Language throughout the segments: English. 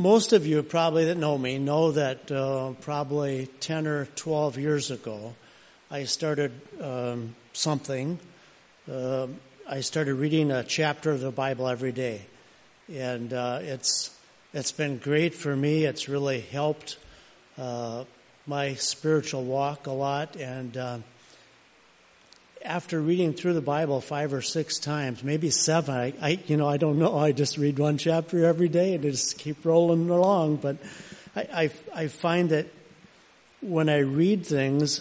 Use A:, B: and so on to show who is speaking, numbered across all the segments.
A: most of you probably that know me know that uh, probably 10 or 12 years ago, I started um, something. Uh, I started reading a chapter of the Bible every day. And uh, it's, it's been great for me. It's really helped uh, my spiritual walk a lot. And uh, after reading through the Bible five or six times, maybe seven, I, I, you know, I don't know. I just read one chapter every day and just keep rolling along. But I, I, I find that when I read things,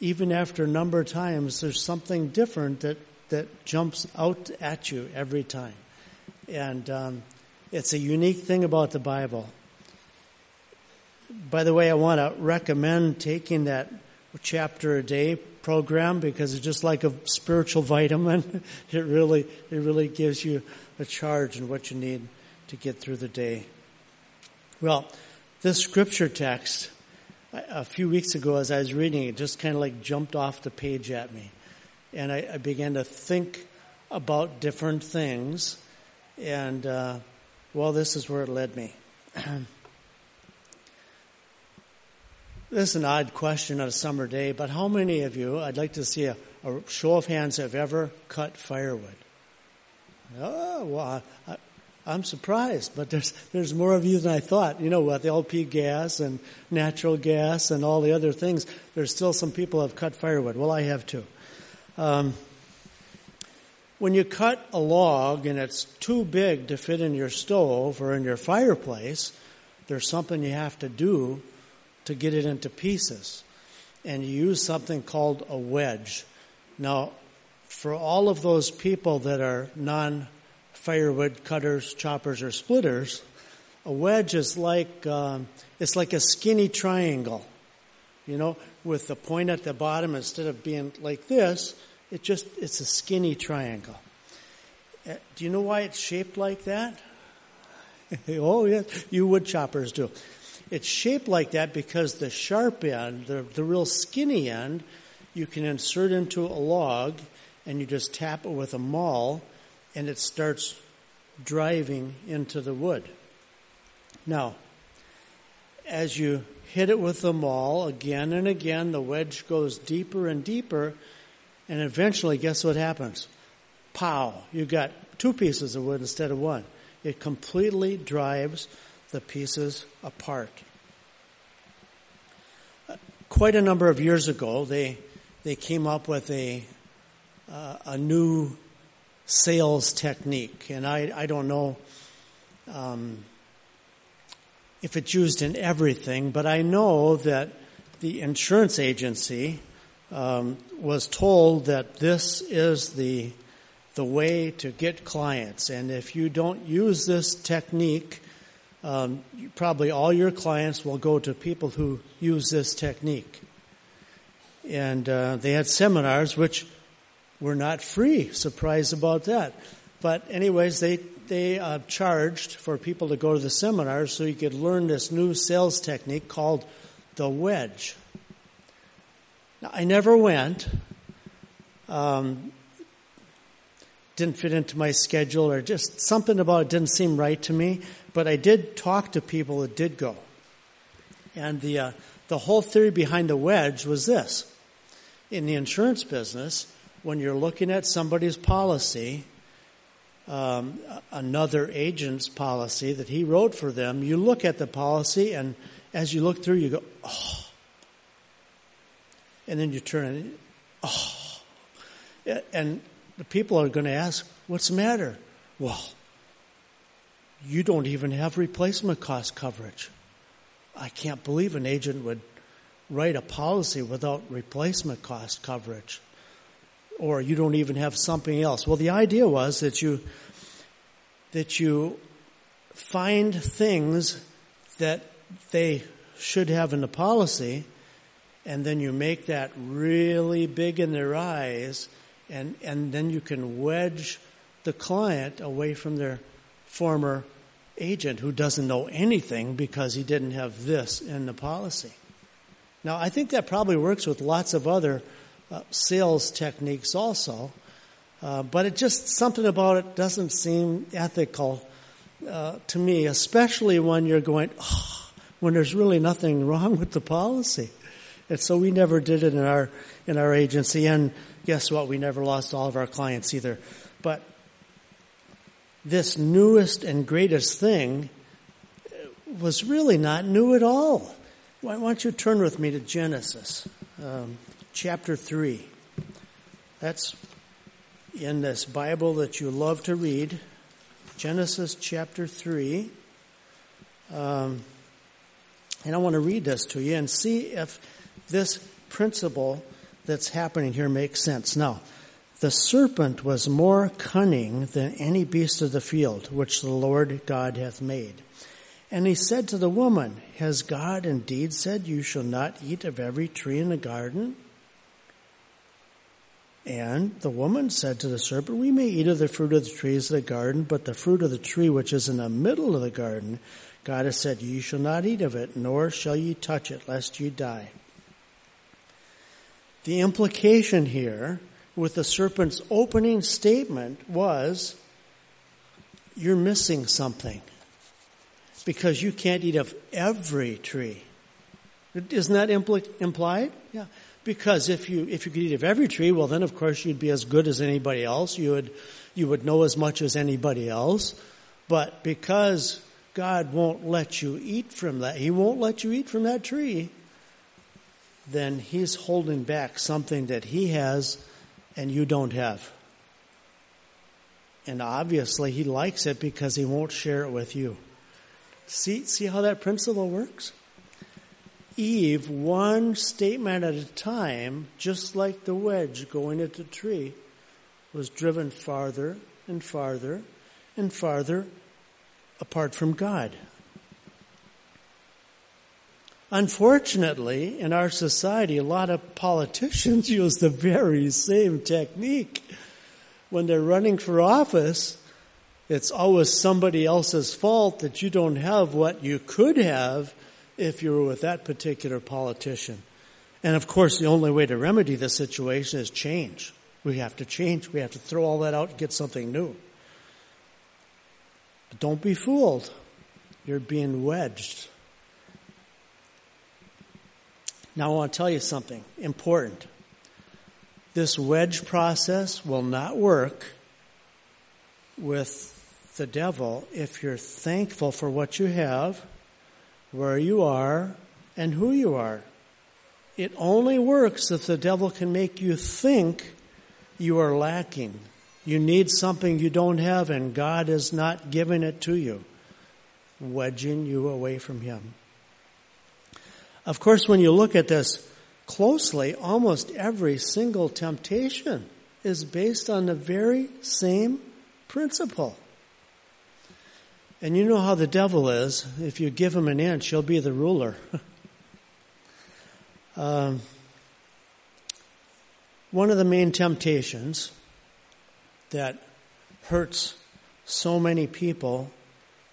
A: even after a number of times, there's something different that, that jumps out at you every time. And um, it's a unique thing about the Bible. By the way, I want to recommend taking that chapter a day program because it's just like a spiritual vitamin. It really, it really gives you a charge and what you need to get through the day. Well, this scripture text, a few weeks ago as I was reading it, just kind of like jumped off the page at me. And I, I began to think about different things. And, uh, well, this is where it led me. This is an odd question on a summer day, but how many of you, I'd like to see a, a show of hands, have ever cut firewood? Oh, well, I, I'm surprised, but there's, there's more of you than I thought. You know, with LP gas and natural gas and all the other things, there's still some people have cut firewood. Well, I have too. Um, when you cut a log and it's too big to fit in your stove or in your fireplace, there's something you have to do to get it into pieces. And you use something called a wedge. Now, for all of those people that are non firewood cutters, choppers, or splitters, a wedge is like um, it's like a skinny triangle, you know, with the point at the bottom instead of being like this. It just it's a skinny triangle. Uh, do you know why it's shaped like that? oh yes, you wood choppers do. It's shaped like that because the sharp end, the, the real skinny end, you can insert into a log and you just tap it with a maul and it starts driving into the wood. Now, as you hit it with the maul again and again, the wedge goes deeper and deeper, and eventually, guess what happens? Pow! You got two pieces of wood instead of one. It completely drives the pieces apart. Quite a number of years ago, they they came up with a uh, a new sales technique, and I I don't know um, if it's used in everything, but I know that the insurance agency um, was told that this is the the way to get clients, and if you don't use this technique, um, probably all your clients will go to people who use this technique. And uh, they had seminars which were not free. Surprised about that. But anyways, they they uh, charged for people to go to the seminars so you could learn this new sales technique called the wedge. Now, I never went. Um, didn't fit into my schedule or just something about it didn't seem right to me. But I did talk to people that did go. And the, uh, the whole theory behind the wedge was this. In the insurance business, when you're looking at somebody's policy, um, another agent's policy that he wrote for them, you look at the policy and as you look through, you go, oh. And then you turn and, oh. And the people are going to ask, what's the matter? Well, you don't even have replacement cost coverage. I can't believe an agent would write a policy without replacement cost coverage. Or you don't even have something else. Well, the idea was that you, that you find things that they should have in the policy and then you make that really big in their eyes and, and then you can wedge the client away from their former agent who doesn't know anything because he didn't have this in the policy. Now, I think that probably works with lots of other uh, sales techniques also, uh, but it just something about it doesn't seem ethical uh, to me, especially when you're going, oh, when there's really nothing wrong with the policy. And so we never did it in our in our agency, and guess what? We never lost all of our clients either. But this newest and greatest thing was really not new at all. Why don't you turn with me to Genesis um, chapter 3? That's in this Bible that you love to read. Genesis chapter 3. Um, and I want to read this to you and see if this principle that's happening here makes sense. Now, the serpent was more cunning than any beast of the field which the Lord God hath made. And he said to the woman, Has God indeed said, You shall not eat of every tree in the garden? And the woman said to the serpent, We may eat of the fruit of the trees of the garden, but the fruit of the tree which is in the middle of the garden, God has said, Ye shall not eat of it, nor shall ye touch it, lest ye die. The implication here with the serpent's opening statement was, You're missing something because you can't eat of every tree. Isn't that impl- implied? Yeah. Because if you if you could eat of every tree, well then of course you'd be as good as anybody else. You would you would know as much as anybody else. But because God won't let you eat from that, He won't let you eat from that tree, then He's holding back something that He has and you don't have. And obviously He likes it because He won't share it with you. See, see how that principle works? Eve, one statement at a time, just like the wedge going at the tree, was driven farther and farther and farther apart from God. Unfortunately, in our society, a lot of politicians use the very same technique. When they're running for office, it's always somebody else's fault that you don't have what you could have if you were with that particular politician. And of course, the only way to remedy the situation is change. We have to change. We have to throw all that out and get something new. But don't be fooled. You're being wedged. Now, I want to tell you something important. This wedge process will not work with the devil if you're thankful for what you have, where you are, and who you are. It only works if the devil can make you think you are lacking. You need something you don't have, and God is not giving it to you, wedging you away from Him. Of course, when you look at this closely, almost every single temptation is based on the very same principle. And you know how the devil is. If you give him an inch, he'll be the ruler. um, one of the main temptations that hurts so many people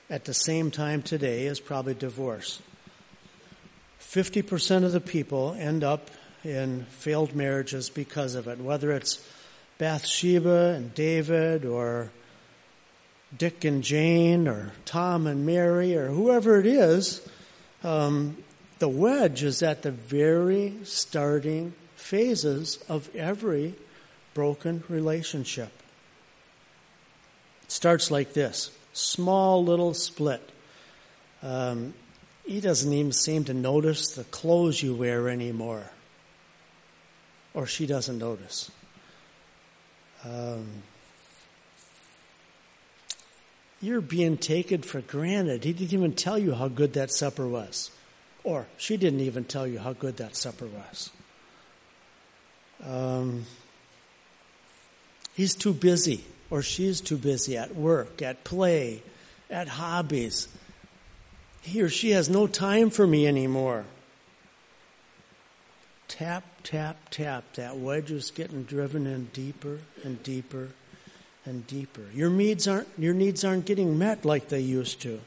A: at the same time today is probably divorce. 50% of the people end up in failed marriages because of it, whether it's Bathsheba and David or Dick and Jane or Tom and Mary or whoever it is, um, the wedge is at the very starting phases of every broken relationship. It starts like this small little split. Um, he doesn't even seem to notice the clothes you wear anymore, or she doesn't notice. Um, you're being taken for granted. He didn't even tell you how good that supper was. Or she didn't even tell you how good that supper was. Um, he's too busy, or she's too busy at work, at play, at hobbies. He or she has no time for me anymore. Tap, tap, tap. That wedge is getting driven in deeper and deeper and deeper. Your needs aren't, your needs aren't getting met like they used to.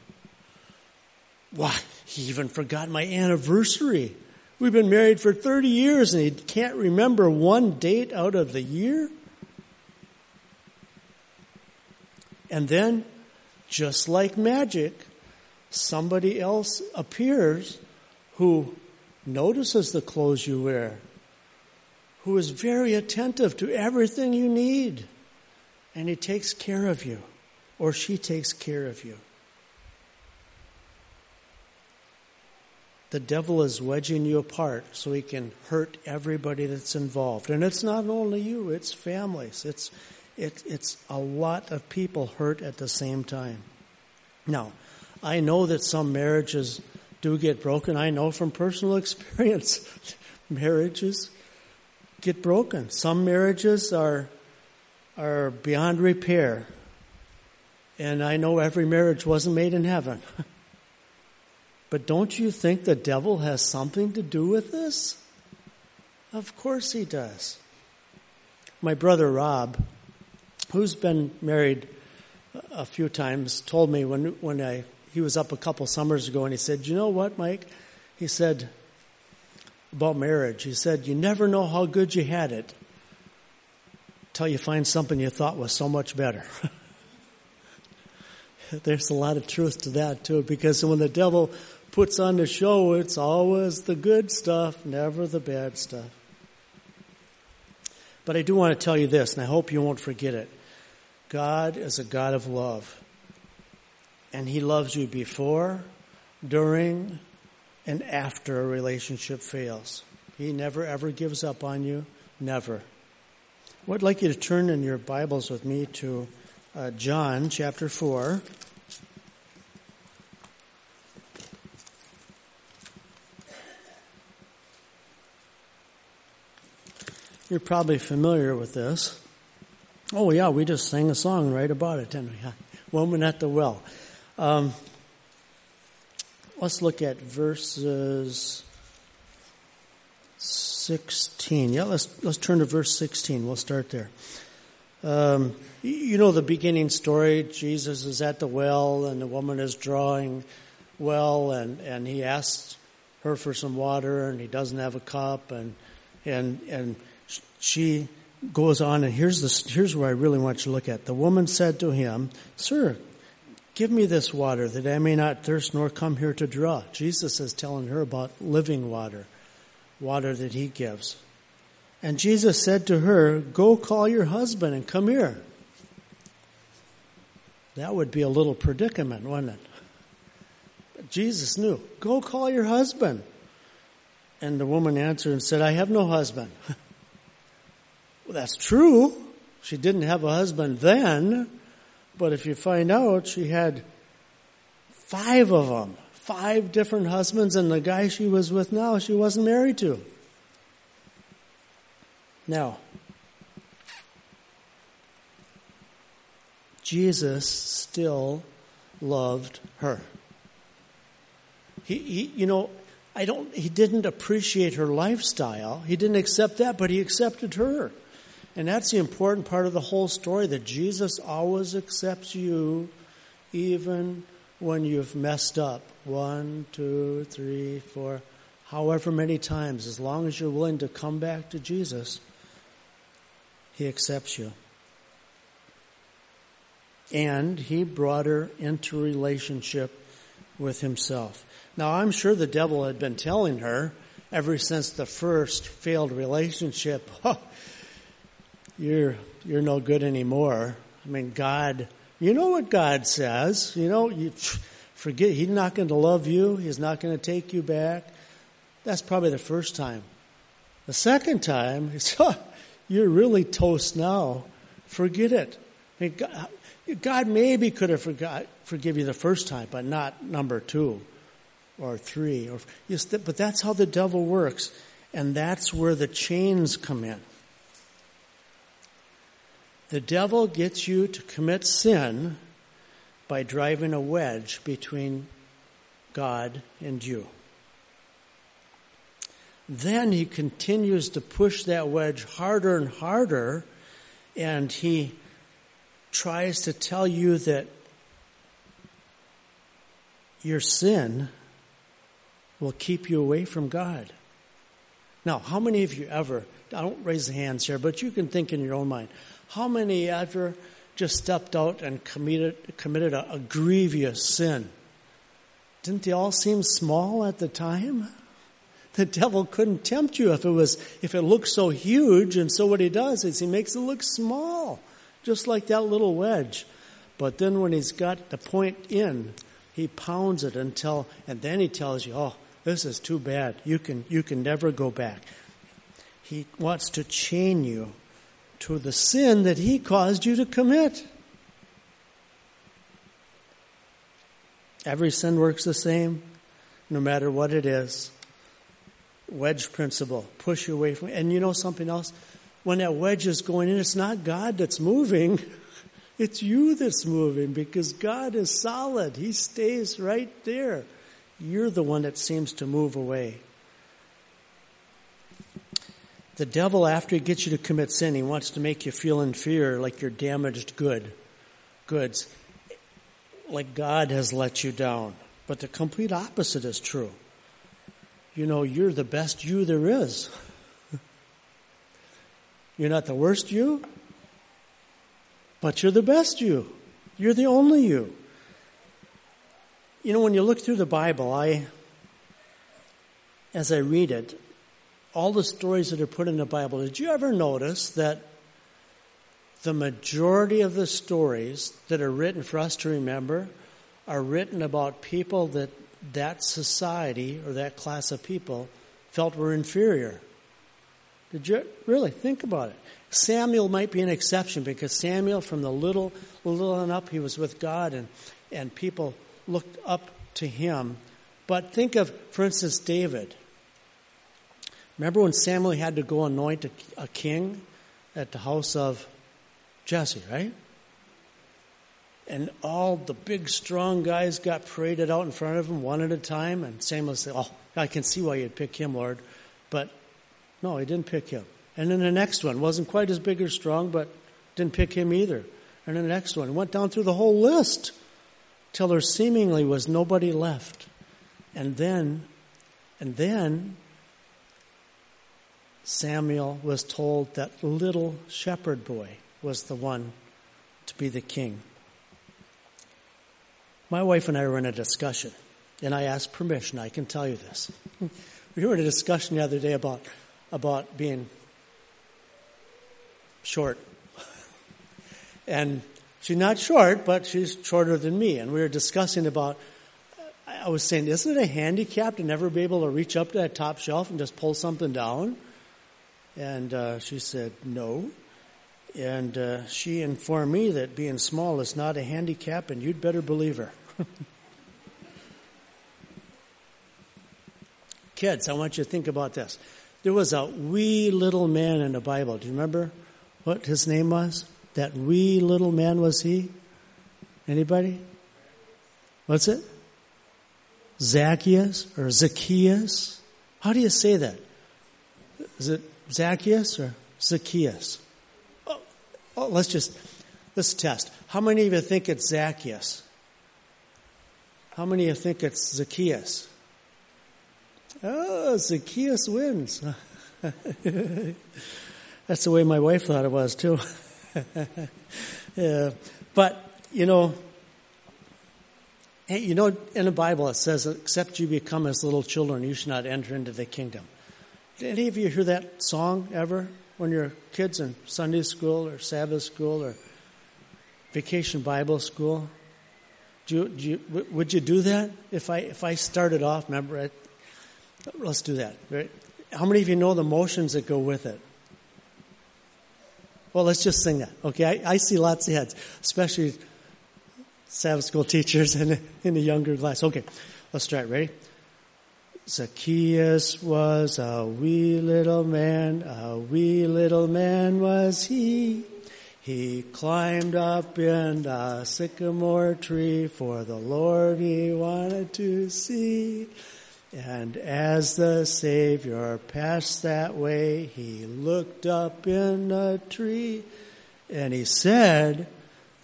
A: Why, he even forgot my anniversary. We've been married for 30 years and he can't remember one date out of the year. And then just like magic, somebody else appears who notices the clothes you wear, who is very attentive to everything you need, and he takes care of you, or she takes care of you. The devil is wedging you apart so he can hurt everybody that's involved. And it's not only you, it's families. It's, it, it's a lot of people hurt at the same time. Now, I know that some marriages do get broken. I know from personal experience, marriages get broken. Some marriages are are beyond repair. And I know every marriage wasn't made in heaven. but don't you think the devil has something to do with this? Of course he does. My brother Rob, who's been married a few times, told me when when I he was up a couple summers ago and he said, "You know what, Mike?" He said about marriage. He said, "You never know how good you had it till you find something you thought was so much better." There's a lot of truth to that too, because when the devil puts on the show, it's always the good stuff, never the bad stuff. But I do want to tell you this, and I hope you won't forget it. God is a God of love. And He loves you before, during, and after a relationship fails. He never ever gives up on you. Never. I'd like you to turn in your Bibles with me to uh, John chapter 4. You're probably familiar with this. Oh, yeah, we just sang a song right about it, didn't we? Woman at the Well. Um, let's look at verses 16. Yeah, let's, let's turn to verse 16. We'll start there. Um, you know the beginning story. Jesus is at the well, and the woman is drawing well, and, and he asks her for some water, and he doesn't have a cup, and and and she goes on, and here's, the, here's where I really want you to look at. The woman said to him, Sir, give me this water that I may not thirst nor come here to draw. Jesus is telling her about living water, water that he gives. And Jesus said to her, Go call your husband and come here. That would be a little predicament, wouldn't it? But Jesus knew, Go call your husband. And the woman answered and said, I have no husband. Well, that's true. She didn't have a husband then, but if you find out, she had five of them, five different husbands, and the guy she was with now, she wasn't married to. Now, Jesus still loved her. He, he, you know, I don't, he didn't appreciate her lifestyle. He didn't accept that, but he accepted her. And that's the important part of the whole story that Jesus always accepts you even when you've messed up. One, two, three, four, however many times. As long as you're willing to come back to Jesus, He accepts you. And He brought her into relationship with Himself. Now, I'm sure the devil had been telling her ever since the first failed relationship, you're you're no good anymore. I mean, God, you know what God says. You know, you forget He's not going to love you. He's not going to take you back. That's probably the first time. The second time, it's oh, you're really toast now. Forget it. I mean, God, God maybe could have forgot forgive you the first time, but not number two or three. Or but that's how the devil works, and that's where the chains come in. The devil gets you to commit sin by driving a wedge between God and you. Then he continues to push that wedge harder and harder, and he tries to tell you that your sin will keep you away from God. Now, how many of you ever, I don't raise hands here, but you can think in your own mind, how many ever just stepped out and committed, committed a, a grievous sin. Didn't they all seem small at the time? The devil couldn't tempt you if it was if it looked so huge, and so what he does is he makes it look small, just like that little wedge. But then when he's got the point in, he pounds it until and then he tells you, Oh, this is too bad. You can you can never go back. He wants to chain you to the sin that he caused you to commit. Every sin works the same, no matter what it is. Wedge principle, push you away from And you know something else? When that wedge is going in, it's not God that's moving. It's you that's moving because God is solid. He stays right there. You're the one that seems to move away. The devil, after he gets you to commit sin, he wants to make you feel in fear like you're damaged good, goods, like God has let you down. But the complete opposite is true. You know, you're the best you there is. you're not the worst you, but you're the best you. You're the only you. You know, when you look through the Bible, I, as I read it, all the stories that are put in the Bible, did you ever notice that the majority of the stories that are written for us to remember are written about people that that society or that class of people felt were inferior? Did you really think about it? Samuel might be an exception because Samuel, from the little, little on up, he was with God and, and people looked up to him. But think of, for instance, David. Remember when Samuel had to go anoint a, a king at the house of Jesse, right? And all the big, strong guys got paraded out in front of him one at a time. And Samuel said, Oh, I can see why you'd pick him, Lord. But no, he didn't pick him. And then the next one wasn't quite as big or strong, but didn't pick him either. And then the next one went down through the whole list till there seemingly was nobody left. And then, and then Samuel was told that little shepherd boy was the one to be the king. My wife and I were in a discussion, and I asked permission. I can tell you this. We were in a discussion the other day about, about being short. And she's not short, but she's shorter than me. And we were discussing about, I was saying, isn't it a handicap to never be able to reach up to that top shelf and just pull something down? And uh, she said, no. And uh, she informed me that being small is not a handicap, and you'd better believe her. Kids, I want you to think about this. There was a wee little man in the Bible. Do you remember what his name was? That wee little man was he? Anybody? What's it? Zacchaeus or Zacchaeus? How do you say that? Is it Zacchaeus or Zacchaeus? Oh, oh, let's just, let's test. How many of you think it's Zacchaeus? How many of you think it's Zacchaeus? Oh, Zacchaeus wins. That's the way my wife thought it was too. yeah. But, you know, hey, you know, in the Bible it says, except you become as little children, you should not enter into the kingdom. Did any of you hear that song ever when you're kids in Sunday school or Sabbath school or vacation Bible school? Do you, do you, would you do that if I if I started off? Remember, I, let's do that. Right? How many of you know the motions that go with it? Well, let's just sing that. Okay, I, I see lots of heads, especially Sabbath school teachers and in the younger class. Okay, let's try it. Ready? Zacchaeus was a wee little man, a wee little man was he. He climbed up in a sycamore tree for the Lord he wanted to see. And as the Savior passed that way, he looked up in a tree and he said,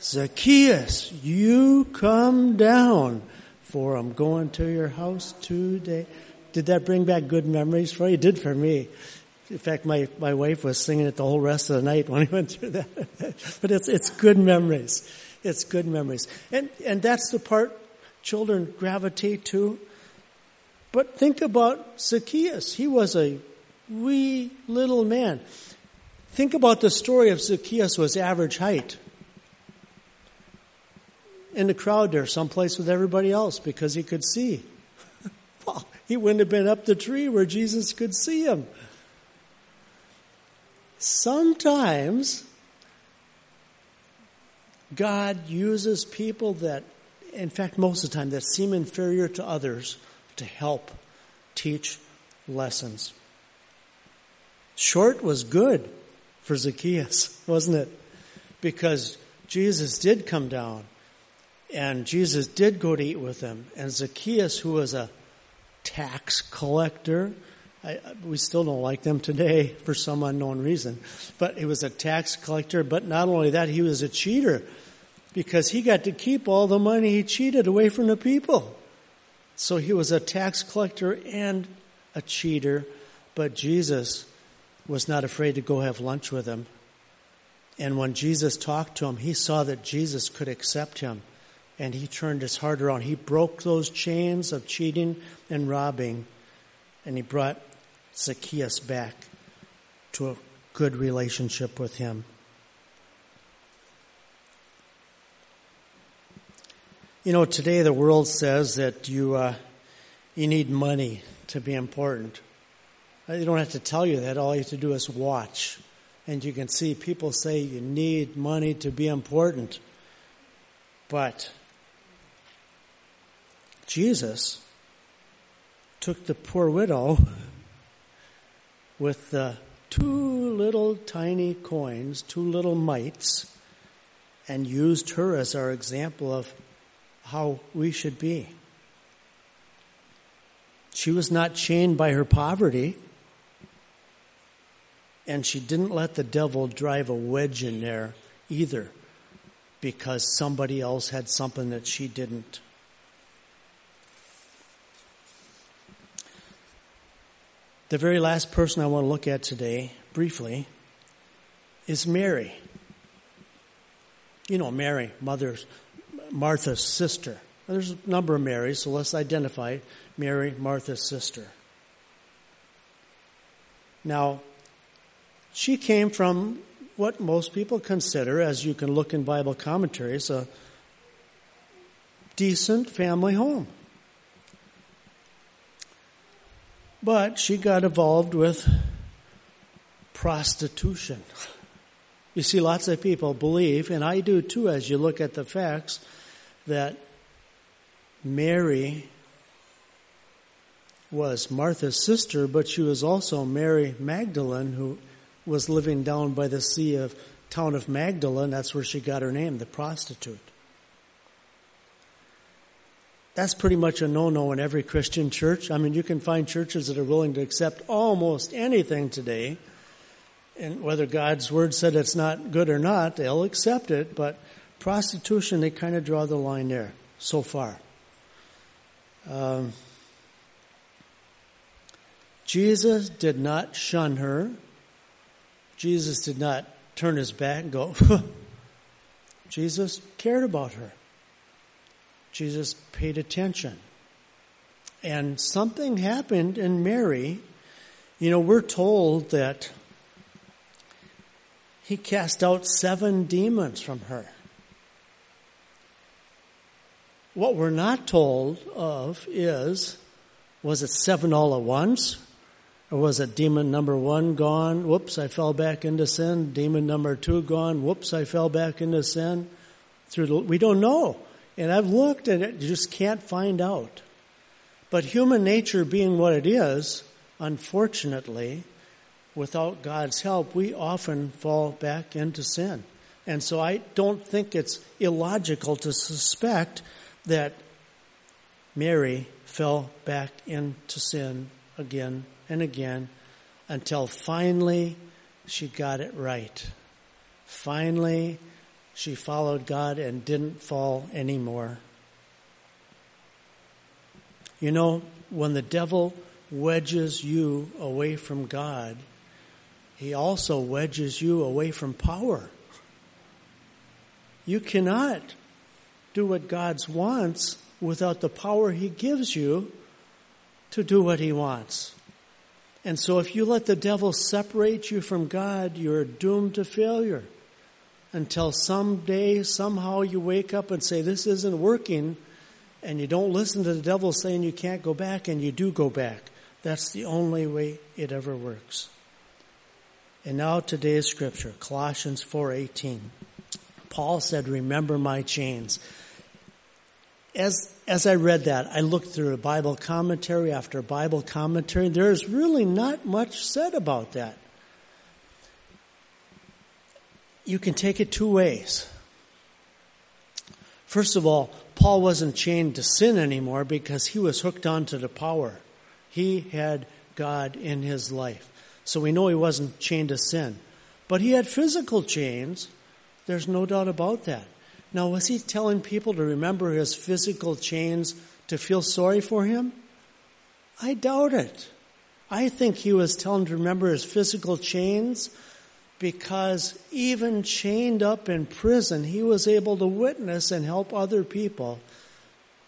A: Zacchaeus, you come down, for I'm going to your house today. Did that bring back good memories for you? It did for me. In fact, my, my wife was singing it the whole rest of the night when we went through that. but it's, it's good memories. It's good memories. And, and that's the part children gravitate to. But think about Zacchaeus. He was a wee little man. Think about the story of Zacchaeus was average height. In the crowd there, someplace with everybody else because he could see. He wouldn't have been up the tree where Jesus could see him. Sometimes God uses people that, in fact, most of the time, that seem inferior to others to help teach lessons. Short was good for Zacchaeus, wasn't it? Because Jesus did come down and Jesus did go to eat with them. And Zacchaeus, who was a tax collector, I, we still don't like them today for some unknown reason, but he was a tax collector. But not only that, he was a cheater because he got to keep all the money he cheated away from the people. So he was a tax collector and a cheater, but Jesus was not afraid to go have lunch with him. And when Jesus talked to him, he saw that Jesus could accept him. And he turned his heart around. He broke those chains of cheating and robbing. And he brought Zacchaeus back to a good relationship with him. You know, today the world says that you, uh, you need money to be important. They don't have to tell you that. All you have to do is watch. And you can see people say you need money to be important. But Jesus took the poor widow with the two little tiny coins, two little mites, and used her as our example of how we should be. She was not chained by her poverty and she didn't let the devil drive a wedge in there either because somebody else had something that she didn't. The very last person I want to look at today, briefly, is Mary. You know, Mary, mother's, Martha's sister. There's a number of Marys, so let's identify Mary, Martha's sister. Now, she came from what most people consider, as you can look in Bible commentaries, a decent family home. But she got involved with prostitution. You see, lots of people believe, and I do too, as you look at the facts, that Mary was Martha's sister, but she was also Mary Magdalene, who was living down by the sea of town of Magdala, and that's where she got her name, the prostitute. That's pretty much a no-no in every Christian church. I mean, you can find churches that are willing to accept almost anything today. And whether God's word said it's not good or not, they'll accept it. But prostitution, they kind of draw the line there so far. Um, Jesus did not shun her. Jesus did not turn his back and go, Jesus cared about her. Jesus paid attention. And something happened in Mary. You know, we're told that he cast out seven demons from her. What we're not told of is was it seven all at once? Or was it demon number one gone? Whoops, I fell back into sin. Demon number two gone. Whoops, I fell back into sin. Through the, we don't know. And I've looked and it, just can't find out. But human nature being what it is, unfortunately, without God's help, we often fall back into sin. And so I don't think it's illogical to suspect that Mary fell back into sin again and again until finally she got it right. Finally, she followed God and didn't fall anymore. You know, when the devil wedges you away from God, he also wedges you away from power. You cannot do what God wants without the power He gives you to do what He wants. And so if you let the devil separate you from God, you're doomed to failure. Until someday, somehow you wake up and say, this isn't working, and you don't listen to the devil saying you can't go back, and you do go back. That's the only way it ever works. And now today's scripture, Colossians 4:18. Paul said, "Remember my chains." As as I read that, I looked through a Bible commentary after Bible commentary. There's really not much said about that. You can take it two ways. First of all, Paul wasn't chained to sin anymore because he was hooked onto the power. He had God in his life. So we know he wasn't chained to sin. But he had physical chains. There's no doubt about that. Now, was he telling people to remember his physical chains to feel sorry for him? I doubt it. I think he was telling to remember his physical chains because even chained up in prison, he was able to witness and help other people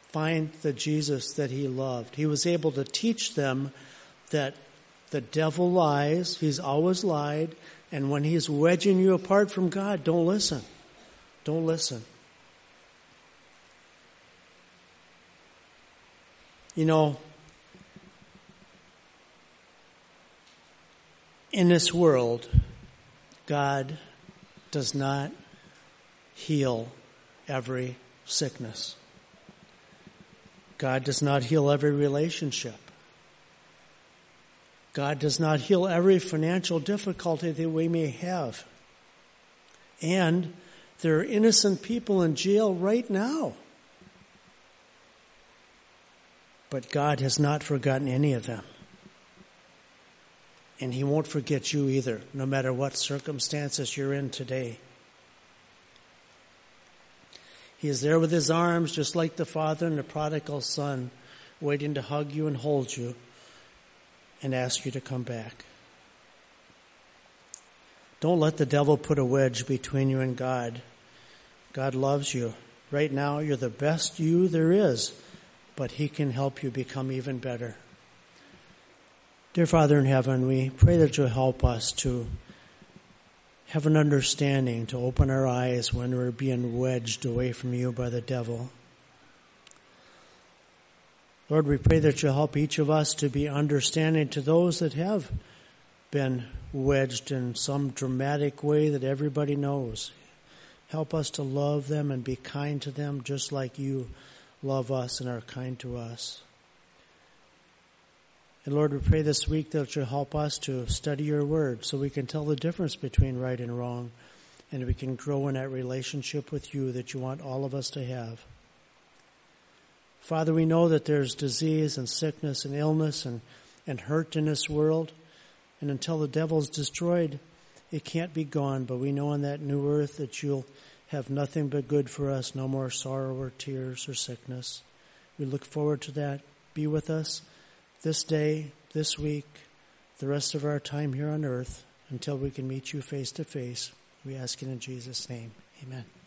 A: find the Jesus that he loved. He was able to teach them that the devil lies, he's always lied, and when he's wedging you apart from God, don't listen. Don't listen. You know, in this world, God does not heal every sickness. God does not heal every relationship. God does not heal every financial difficulty that we may have. And there are innocent people in jail right now. But God has not forgotten any of them. And He won't forget you either, no matter what circumstances you're in today. He is there with His arms, just like the Father and the prodigal Son, waiting to hug you and hold you and ask you to come back. Don't let the devil put a wedge between you and God. God loves you. Right now, you're the best you there is, but He can help you become even better. Dear Father in heaven, we pray that you'll help us to have an understanding, to open our eyes when we're being wedged away from you by the devil. Lord, we pray that you'll help each of us to be understanding to those that have been wedged in some dramatic way that everybody knows. Help us to love them and be kind to them just like you love us and are kind to us. And Lord, we pray this week that you'll help us to study your word so we can tell the difference between right and wrong and we can grow in that relationship with you that you want all of us to have. Father, we know that there's disease and sickness and illness and, and hurt in this world. And until the devil's destroyed, it can't be gone. But we know on that new earth that you'll have nothing but good for us, no more sorrow or tears or sickness. We look forward to that. Be with us this day, this week, the rest of our time here on earth until we can meet you face to face. We ask it in Jesus' name. Amen.